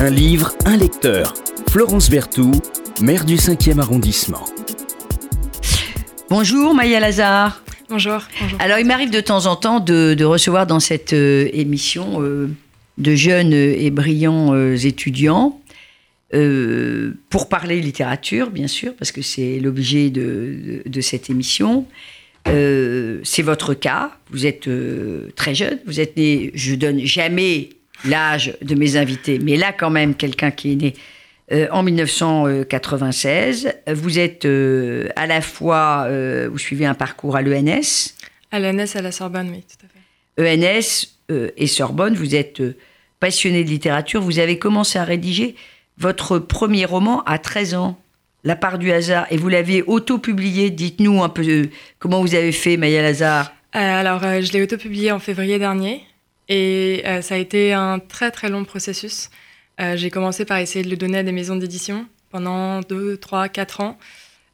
Un livre, un lecteur. Florence Berthoud, maire du 5e arrondissement. Bonjour Maya Lazare. Bonjour. Alors il m'arrive de temps en temps de, recevoir dans cette euh, émission euh, de jeunes et brillants euh, étudiants pour parler littérature, bien sûr, parce que c'est l'objet de, de, cette émission. c'est votre cas. Vous êtes très jeune. Vous êtes né. Je donne jamais l'âge de mes invités, mais là quand même quelqu'un qui est né euh, en 1996. Vous êtes euh, à la fois, euh, vous suivez un parcours à l'ENS. À l'ENS, à la Sorbonne, oui, tout à fait. ENS et Sorbonne, vous êtes passionné de littérature. Vous avez commencé à rédiger votre premier roman à 13 ans. La part du hasard. Et vous l'avez auto-publié. Dites-nous un peu comment vous avez fait, Maya Lazare? alors, je l'ai auto-publié en février dernier. Et euh, ça a été un très très long processus. Euh, j'ai commencé par essayer de le donner à des maisons d'édition pendant 2, 3, 4 ans,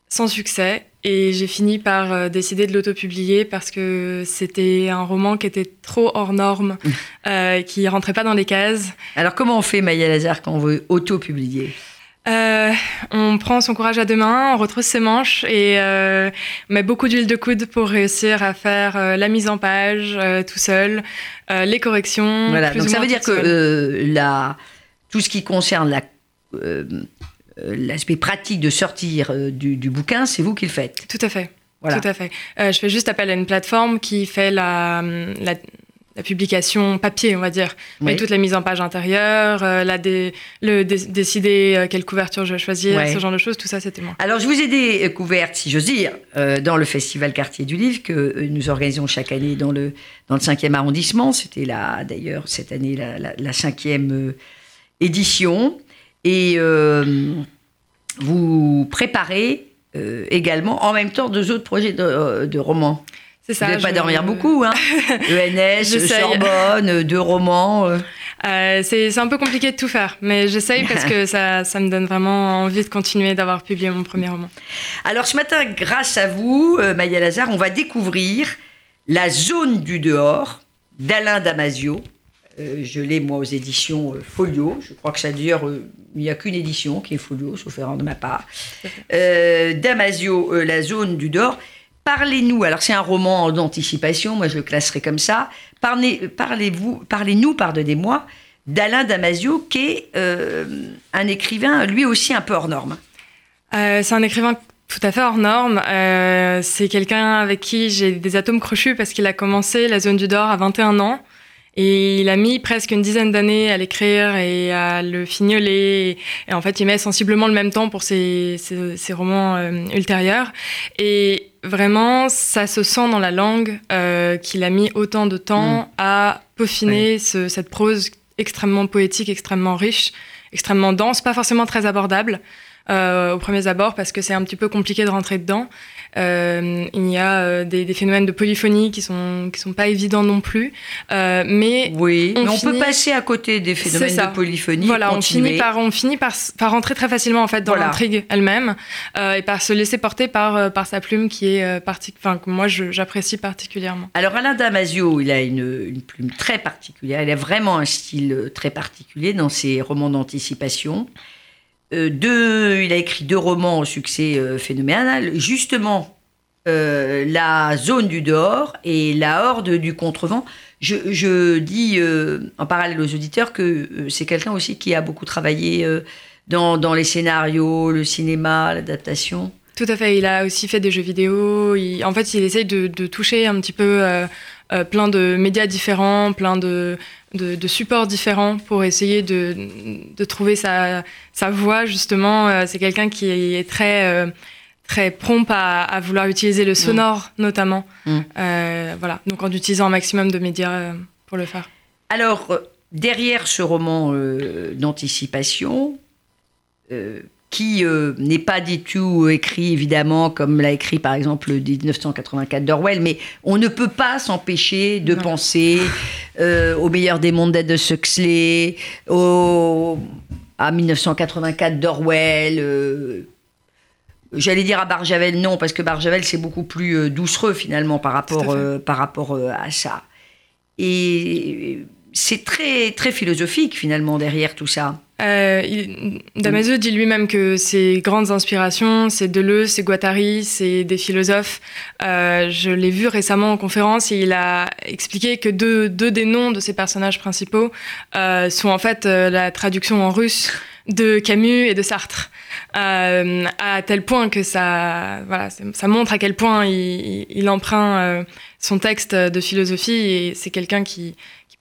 sans succès. Et j'ai fini par euh, décider de l'auto-publier parce que c'était un roman qui était trop hors norme, euh, qui rentrait pas dans les cases. Alors comment on fait, Maya Lazare, quand on veut auto-publier? Euh, on prend son courage à deux mains, on retrousse ses manches et euh, on met beaucoup d'huile de coude pour réussir à faire euh, la mise en page tout seul, les corrections. Voilà, donc ça veut dire que la, tout ce qui concerne la, l'aspect pratique de sortir du, bouquin, c'est vous qui le faites. Tout à fait. Voilà. Tout à fait. je fais juste appel à une plateforme qui fait la, la la publication papier, on va dire, mais toute la mise en page intérieure, euh, la le décider euh, quelle couverture je vais choisir, ce genre de choses, tout ça, c'était moi. Alors, je vous ai découverte, si j'ose dire, euh, dans le festival Quartier du Livre que nous organisons chaque année dans le, dans le 5e arrondissement. C'était là, d'ailleurs, cette année, la, la, cinquième édition. Et vous préparez également, en même temps, deux autres projets de, de romans. C'est ça. Vous n'allez pas dormir beaucoup, hein ENS, Sorbonne, deux romans. Euh. Euh, c'est un peu compliqué de tout faire, mais j'essaye parce que ça, ça, me donne vraiment envie de continuer d'avoir publié mon premier roman. Alors ce matin, grâce à vous, euh, Maya Lazare, on va découvrir La zone du dehors d'Alain Damasio. je l'ai moi aux éditions Folio. Je crois que ça d'ailleurs, il n'y a qu'une édition qui est Folio, sauf erreur de ma part. Damasio, La zone du dehors. Parlez-nous, alors c'est un roman d'anticipation, moi je le classerai comme ça. Parlez-vous, parlez-nous, pardonnez-moi, d'Alain Damasio, qui est euh, un écrivain, lui aussi un peu hors norme. Euh, c'est un écrivain tout à fait hors norme. Euh, c'est quelqu'un avec qui j'ai des atomes crochus parce qu'il a commencé La Zone du Dor à 21 ans. Et il a mis presque une dizaine d'années à l'écrire et à le fignoler. Et en fait, il met sensiblement le même temps pour ses, ses, romans ultérieurs. Et vraiment, ça se sent dans la langue euh, qu'il a mis autant de temps mm. à peaufiner cette prose extrêmement poétique, extrêmement riche, extrêmement dense, pas forcément très abordable euh, au premier abord parce que c'est un petit peu compliqué de rentrer dedans. Euh, il y a euh, des, phénomènes de polyphonie qui sont qui sont pas évidents non plus. Euh, mais oui, on mais on peut passer à côté des phénomènes de polyphonie. Voilà, on finit par on finit par, par rentrer très facilement en fait dans l'intrigue elle-même et par se laisser porter par par sa plume qui est enfin que moi j'apprécie particulièrement. Alors Alain Damasio, il a une, une, plume très particulière. Il a vraiment un style très particulier dans ses romans d'anticipation. Euh, deux, il a écrit deux romans au succès euh, phénoménal. Justement, euh, La zone du dehors et La horde du contrevent. Je, dis en parallèle aux auditeurs que c'est quelqu'un aussi qui a beaucoup travaillé dans, les scénarios, le cinéma, l'adaptation. Tout à fait. Il a aussi fait des jeux vidéo. en fait, il essaye de, toucher un petit peu plein de médias différents, plein de, de, supports différents pour essayer de, de trouver sa, sa voix, justement. Euh, c'est quelqu'un qui est très, euh, très prompt à, à, vouloir utiliser le sonore, mm. notamment. Mm. Euh, voilà, donc en utilisant un maximum de médias pour le faire. Alors, derrière ce roman d'anticipation, qui euh, n'est pas du tout écrit évidemment comme l'a écrit par exemple 1984 d'Orwell, mais on ne peut pas s'empêcher de penser euh, au meilleur des mondes d'Ed de Huxley, au, à 1984 d'Orwell. Euh, j'allais dire à Barjavel, non, parce que Barjavel, c'est beaucoup plus doucereux finalement par rapport, par rapport à ça. Et c'est très, très philosophique finalement derrière tout ça. Euh, Damasio dit lui-même que ses grandes inspirations, c'est Deleuze, c'est Guattari, c'est des philosophes. Euh, je l'ai vu récemment en conférence et il a expliqué que deux, deux des noms de ses personnages principaux euh, sont en fait euh, la traduction en russe de Camus et de Sartre. Euh, à tel point que ça, voilà, ça montre à quel point il, il emprunte euh, son texte de philosophie et c'est quelqu'un qui,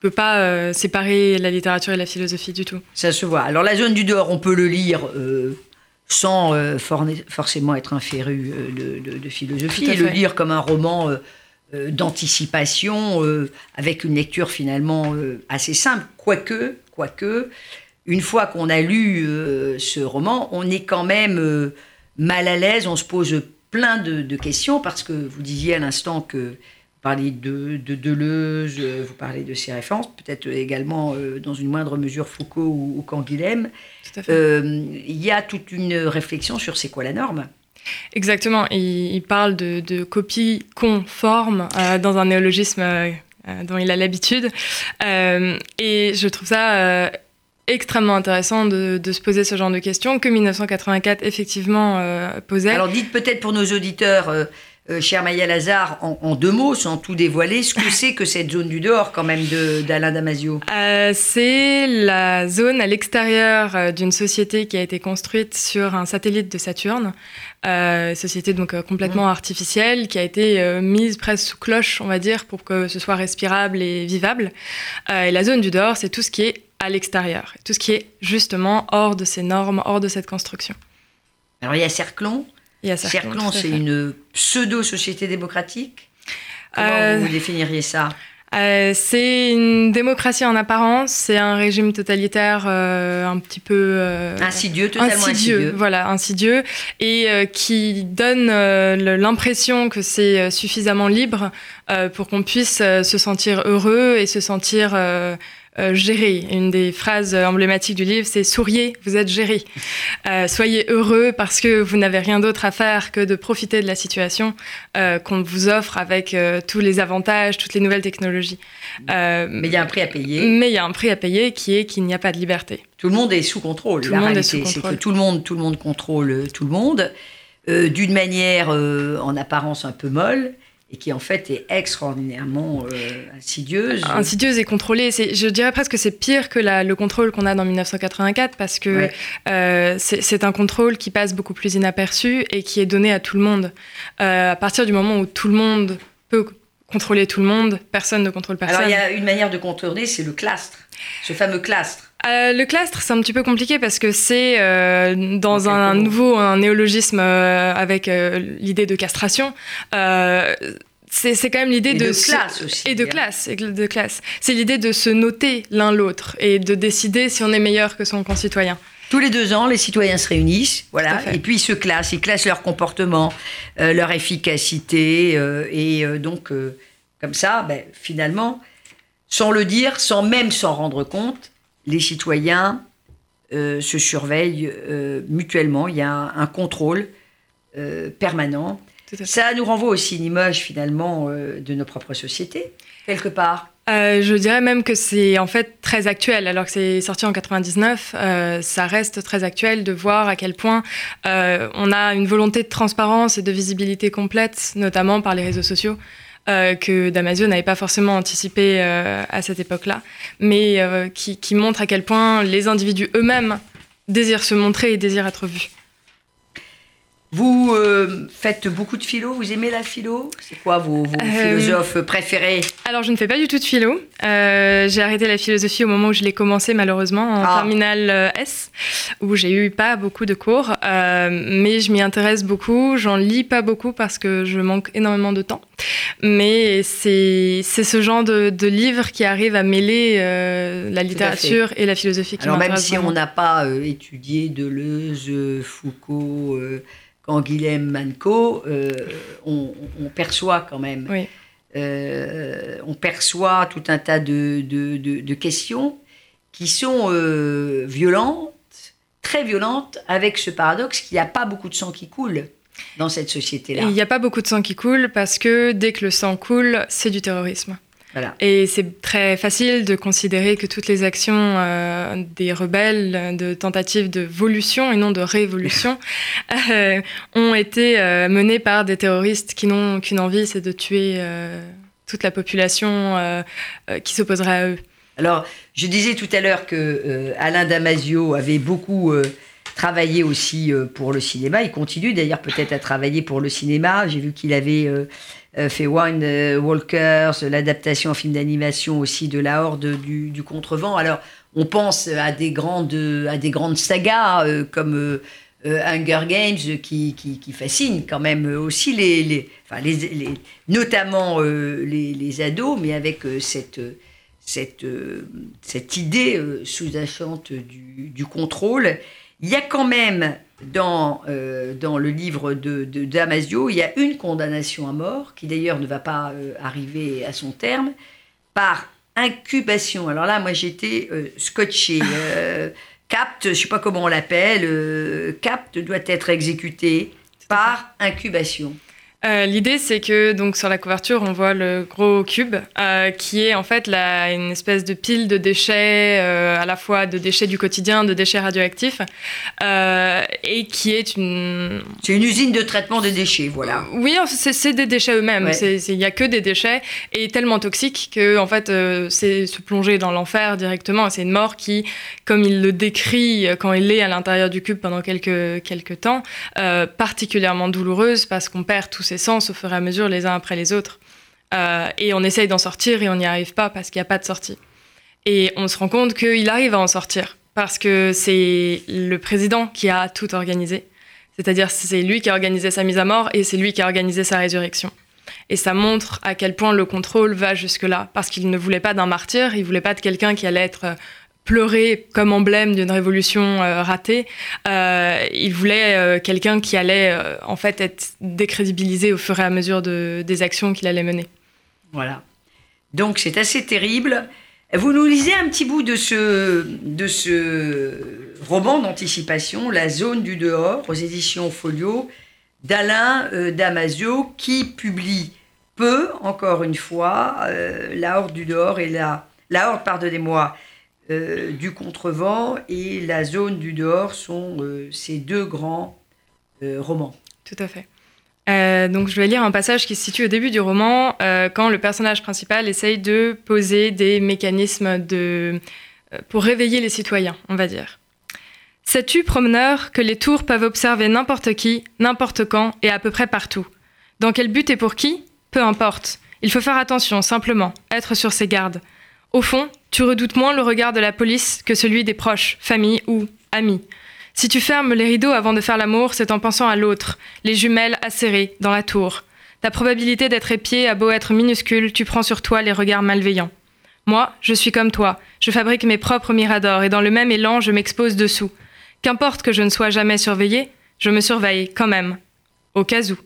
peut pas euh, séparer la littérature et la philosophie du tout. Ça se voit. Alors la zone du dehors, on peut le lire euh, sans euh, forcément être un féru de, philosophie, et le lire comme un roman d'anticipation, avec une lecture finalement assez simple, quoique, quoique, une fois qu'on a lu ce roman, on est quand même mal à l'aise, on se pose plein de, questions, parce que vous disiez à l'instant que parlez de, de Deleuze, euh, vous parlez de ses références, peut-être également euh, dans une moindre mesure Foucault ou, ou Canguilhem. Euh, il y a toute une réflexion sur c'est quoi la norme. Exactement, il, parle de, copie conforme dans un néologisme dont il a l'habitude. et je trouve ça extrêmement intéressant de, se poser ce genre de questions que 1984 effectivement posait. Alors dites peut-être pour nos auditeurs euh, cher Maya Lazare, en, deux mots, sans tout dévoiler, ce que c'est que cette zone du dehors, quand même, d'Alain Damasio? Euh, C'est la zone à l'extérieur euh, d'une société qui a été construite sur un satellite de Saturne, société donc complètement mmh. artificielle, qui a été mise presque sous cloche, on va dire, pour que ce soit respirable et vivable. et la zone du dehors, c'est tout ce qui est à l'extérieur, tout ce qui est justement hors de ces normes, hors de cette construction. Alors il y a Cerclon, Cerclon, c'est une pseudo-société démocratique Comment euh, vous définiriez ça? euh, c'est une démocratie en apparence, c'est un régime totalitaire euh, un petit peu insidieux, totalement insidieux, voilà, insidieux, et qui donne l'impression que c'est suffisamment libre pour qu'on puisse se sentir heureux et se sentir euh, gérer. Une des phrases emblématiques du livre, c'est souriez, vous êtes géré. Euh, soyez heureux parce que vous n'avez rien d'autre à faire que de profiter de la situation euh, qu'on vous offre avec tous les avantages, toutes les nouvelles technologies. mais il y a un prix à payer. Mais il y a un prix à payer qui est qu'il n'y a pas de liberté. Tout le monde est sous contrôle. Tout le monde est sous contrôle. Que tout le monde, tout le monde contrôle tout le monde. d'une manière en apparence un peu molle, et qui en fait est extraordinairement euh, insidieuse. Insidieuse et contrôlée. Je dirais presque que c'est pire que la, le contrôle qu'on a dans 1984 parce que euh, c'est un contrôle qui passe beaucoup plus inaperçu et qui est donné à tout le monde. Euh, à partir du moment où tout le monde peut contrôler tout le monde, personne ne contrôle personne. Alors il y a une manière de contourner, c'est le clastre, ce fameux clastre. Le clastre, c'est un petit peu compliqué parce que c'est dans un, nouveau, un néologisme avec l'idée de castration c'est quand même l'idée de, classe aussi et de hein. classe et de classe. C'est l'idée de se noter l'un l'autre et de décider si on est meilleur que son concitoyen. Tous les deux ans, les citoyens se réunissent, voilà, et puis ils se classent, ils classent leur comportement, euh, leur efficacité, euh, et euh, donc comme ça, ben, finalement, sans le dire, sans même s'en rendre compte, les citoyens se surveillent mutuellement. Il y a un contrôle permanent ça nous renvoie aussi une image finalement euh, de nos propres sociétés, quelque part. Euh, je dirais même que c'est en fait très actuel, alors que c'est sorti en 99, euh, ça reste très actuel de voir à quel point on a une volonté de transparence et de visibilité complète, notamment par les réseaux sociaux. Que Damasio n'avait pas forcément anticipé à cette époque-là, mais qui, qui montre à quel point les individus eux-mêmes désirent se montrer et désirent être vus. Vous euh, faites beaucoup de philo, vous aimez la philo? C'est quoi vos, euh, philosophes préférés? Alors je ne fais pas du tout de philo. Euh, j'ai arrêté la philosophie au moment où je l'ai commencé malheureusement en ah. terminale S, où j'ai eu pas beaucoup de cours, mais je m'y intéresse beaucoup. J'en lis pas beaucoup parce que je manque énormément de temps. Mais c'est ce genre de, de livre qui arrive à mêler la littérature et la philosophie. Qui Alors même si on n'a pas étudié Deleuze, Foucault quand Guilhem Manco, euh, on, perçoit quand même, euh, on perçoit tout un tas de, questions qui sont euh, violentes, très violentes, avec ce paradoxe qu'il n'y a pas beaucoup de sang qui coule dans cette société-là. Il n'y a pas beaucoup de sang qui coule parce que dès que le sang coule, c'est du terrorisme. Et c'est très facile de considérer que toutes les actions euh, des rebelles, de tentatives de volution et non de révolution, euh, ont été euh, menées par des terroristes qui n'ont qu'une envie, c'est de tuer toute la population qui s'opposerait à eux. Alors, je disais tout à l'heure que Alain Damasio avait beaucoup travaillé aussi pour le cinéma. Il continue d'ailleurs peut-être à travailler pour le cinéma. J'ai vu qu'il avait euh, fait Wine euh, Walkers, l'adaptation en film d'animation aussi de La Horde du, Contrevent. Alors, on pense à des grandes, à des grandes sagas euh, comme Hunger Games qui, qui, fascinent quand même aussi les, enfin notamment les, ados, mais avec cette, idée sous-jacente du, du, contrôle. Il y a quand même dans, euh, dans le livre de, Damasio, il y a une condamnation à mort, qui d'ailleurs ne va pas euh, arriver à son terme, par incubation. Alors là, moi j'étais euh, scotché. capte, je ne sais pas comment on l'appelle, capte doit être exécuté par incubation. Euh, l'idée, c'est que donc sur la couverture, on voit le gros cube, euh, qui est en fait la, une espèce de pile de déchets, euh, à la fois de déchets du quotidien, de déchets radioactifs, et qui est une. C'est une usine de traitement des déchets, voilà. Oui, c'est des déchets eux-mêmes. Il n'y a que des déchets et tellement toxiques que en fait, c'est se plonger dans l'enfer directement. C'est une mort qui, comme il le décrit quand il est à l'intérieur du cube pendant quelques quelques temps, particulièrement douloureuse parce qu'on perd tous ces sens au fur et à mesure les uns après les autres. Euh, et on essaye d'en sortir et on n'y arrive pas parce qu'il n'y a pas de sortie. Et on se rend compte qu'il arrive à en sortir parce que c'est le président qui a tout organisé. C'est-à-dire c'est lui qui a organisé sa mise à mort et c'est lui qui a organisé sa résurrection. Et ça montre à quel point le contrôle va jusque-là, parce qu'il ne voulait pas d'un martyr, il voulait pas de quelqu'un qui allait être pleurer comme emblème d'une révolution euh, ratée. Euh, il voulait euh, quelqu'un qui allait en fait être décrédibilisé au fur et à mesure de, des actions qu'il allait mener. Voilà. Donc c'est assez terrible. Vous nous lisez un petit bout de ce, de ce roman d'anticipation, La zone du dehors, aux éditions Folio, d'Alain Damasio, qui publie peu, encore une fois, La horde du dehors et la, la horde, pardonnez-moi, euh, du contrevent et la zone du dehors sont euh, ces deux grands euh, romans. Tout à fait. donc je vais lire un passage qui se situe au début du roman, quand le personnage principal essaye de poser des mécanismes de, pour réveiller les citoyens, on va dire. Sais-tu, promeneur, que les tours peuvent observer n'importe qui, n'importe quand et à peu près partout? Dans quel but et pour qui? Peu importe. Il faut faire attention, simplement, être sur ses gardes. Au fond, tu redoutes moins le regard de la police que celui des proches, famille ou amis. Si tu fermes les rideaux avant de faire l'amour, c'est en pensant à l'autre, les jumelles acérées dans la tour. Ta probabilité d'être épié a beau être minuscule, tu prends sur toi les regards malveillants. Moi, je suis comme toi, je fabrique mes propres miradors et dans le même élan, je m'expose dessous. Qu'importe que je ne sois jamais surveillé, je me surveille quand même, au cas où.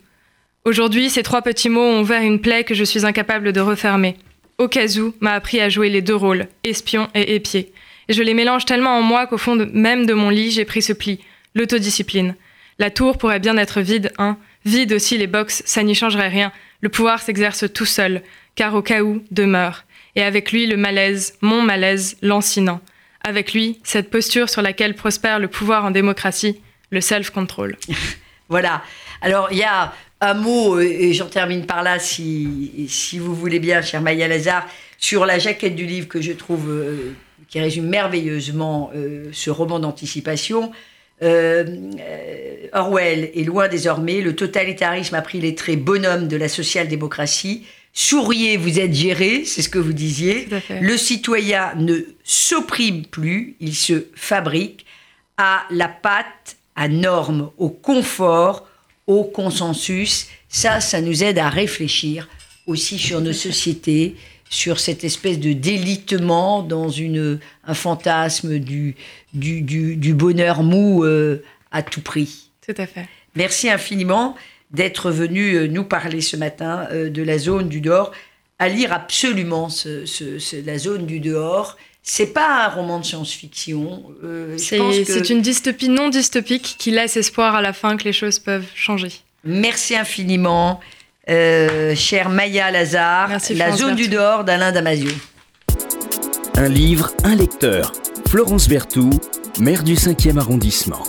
Aujourd'hui, ces trois petits mots ont ouvert une plaie que je suis incapable de refermer. Okazu m'a appris à jouer les deux rôles, espion et épier. Et je les mélange tellement en moi qu'au fond même de mon lit, j'ai pris ce pli, l'autodiscipline. La tour pourrait bien être vide, hein. Vide aussi les box, ça n'y changerait rien. Le pouvoir s'exerce tout seul, car au cas où demeure. Et avec lui, le malaise, mon malaise, lancinant. Avec lui, cette posture sur laquelle prospère le pouvoir en démocratie, le self-control. voilà. Alors, il y a un mot, euh, et j'en termine par là, si, si vous voulez bien, cher Maya Lazare, sur la jaquette du livre que je trouve euh, qui résume merveilleusement euh, ce roman d'anticipation. Orwell est loin désormais, le totalitarisme a pris les traits bonhomme de la social-démocratie. Souriez, vous êtes géré, c'est ce que vous disiez. Le citoyen ne s'opprime plus, il se fabrique à la patte, à normes, au confort, au consensus. Ça, ça nous aide à réfléchir aussi sur nos sociétés, sur cette espèce de délitement dans une, un fantasme du, du, du, bonheur mou euh, à tout prix. Tout à fait. Merci infiniment d'être venu euh, nous parler ce matin euh, de la zone du dehors. À lire absolument ce, ce, la zone du dehors c'est pas un roman de science-fiction. Euh, c'est une dystopie non dystopique qui laisse espoir à la fin que les choses peuvent changer. Merci infiniment, euh, chère Maya Lazare. Merci, la zone du dehors d'Alain Damasio. Un livre, un lecteur. Florence Berthoud, maire du 5e arrondissement.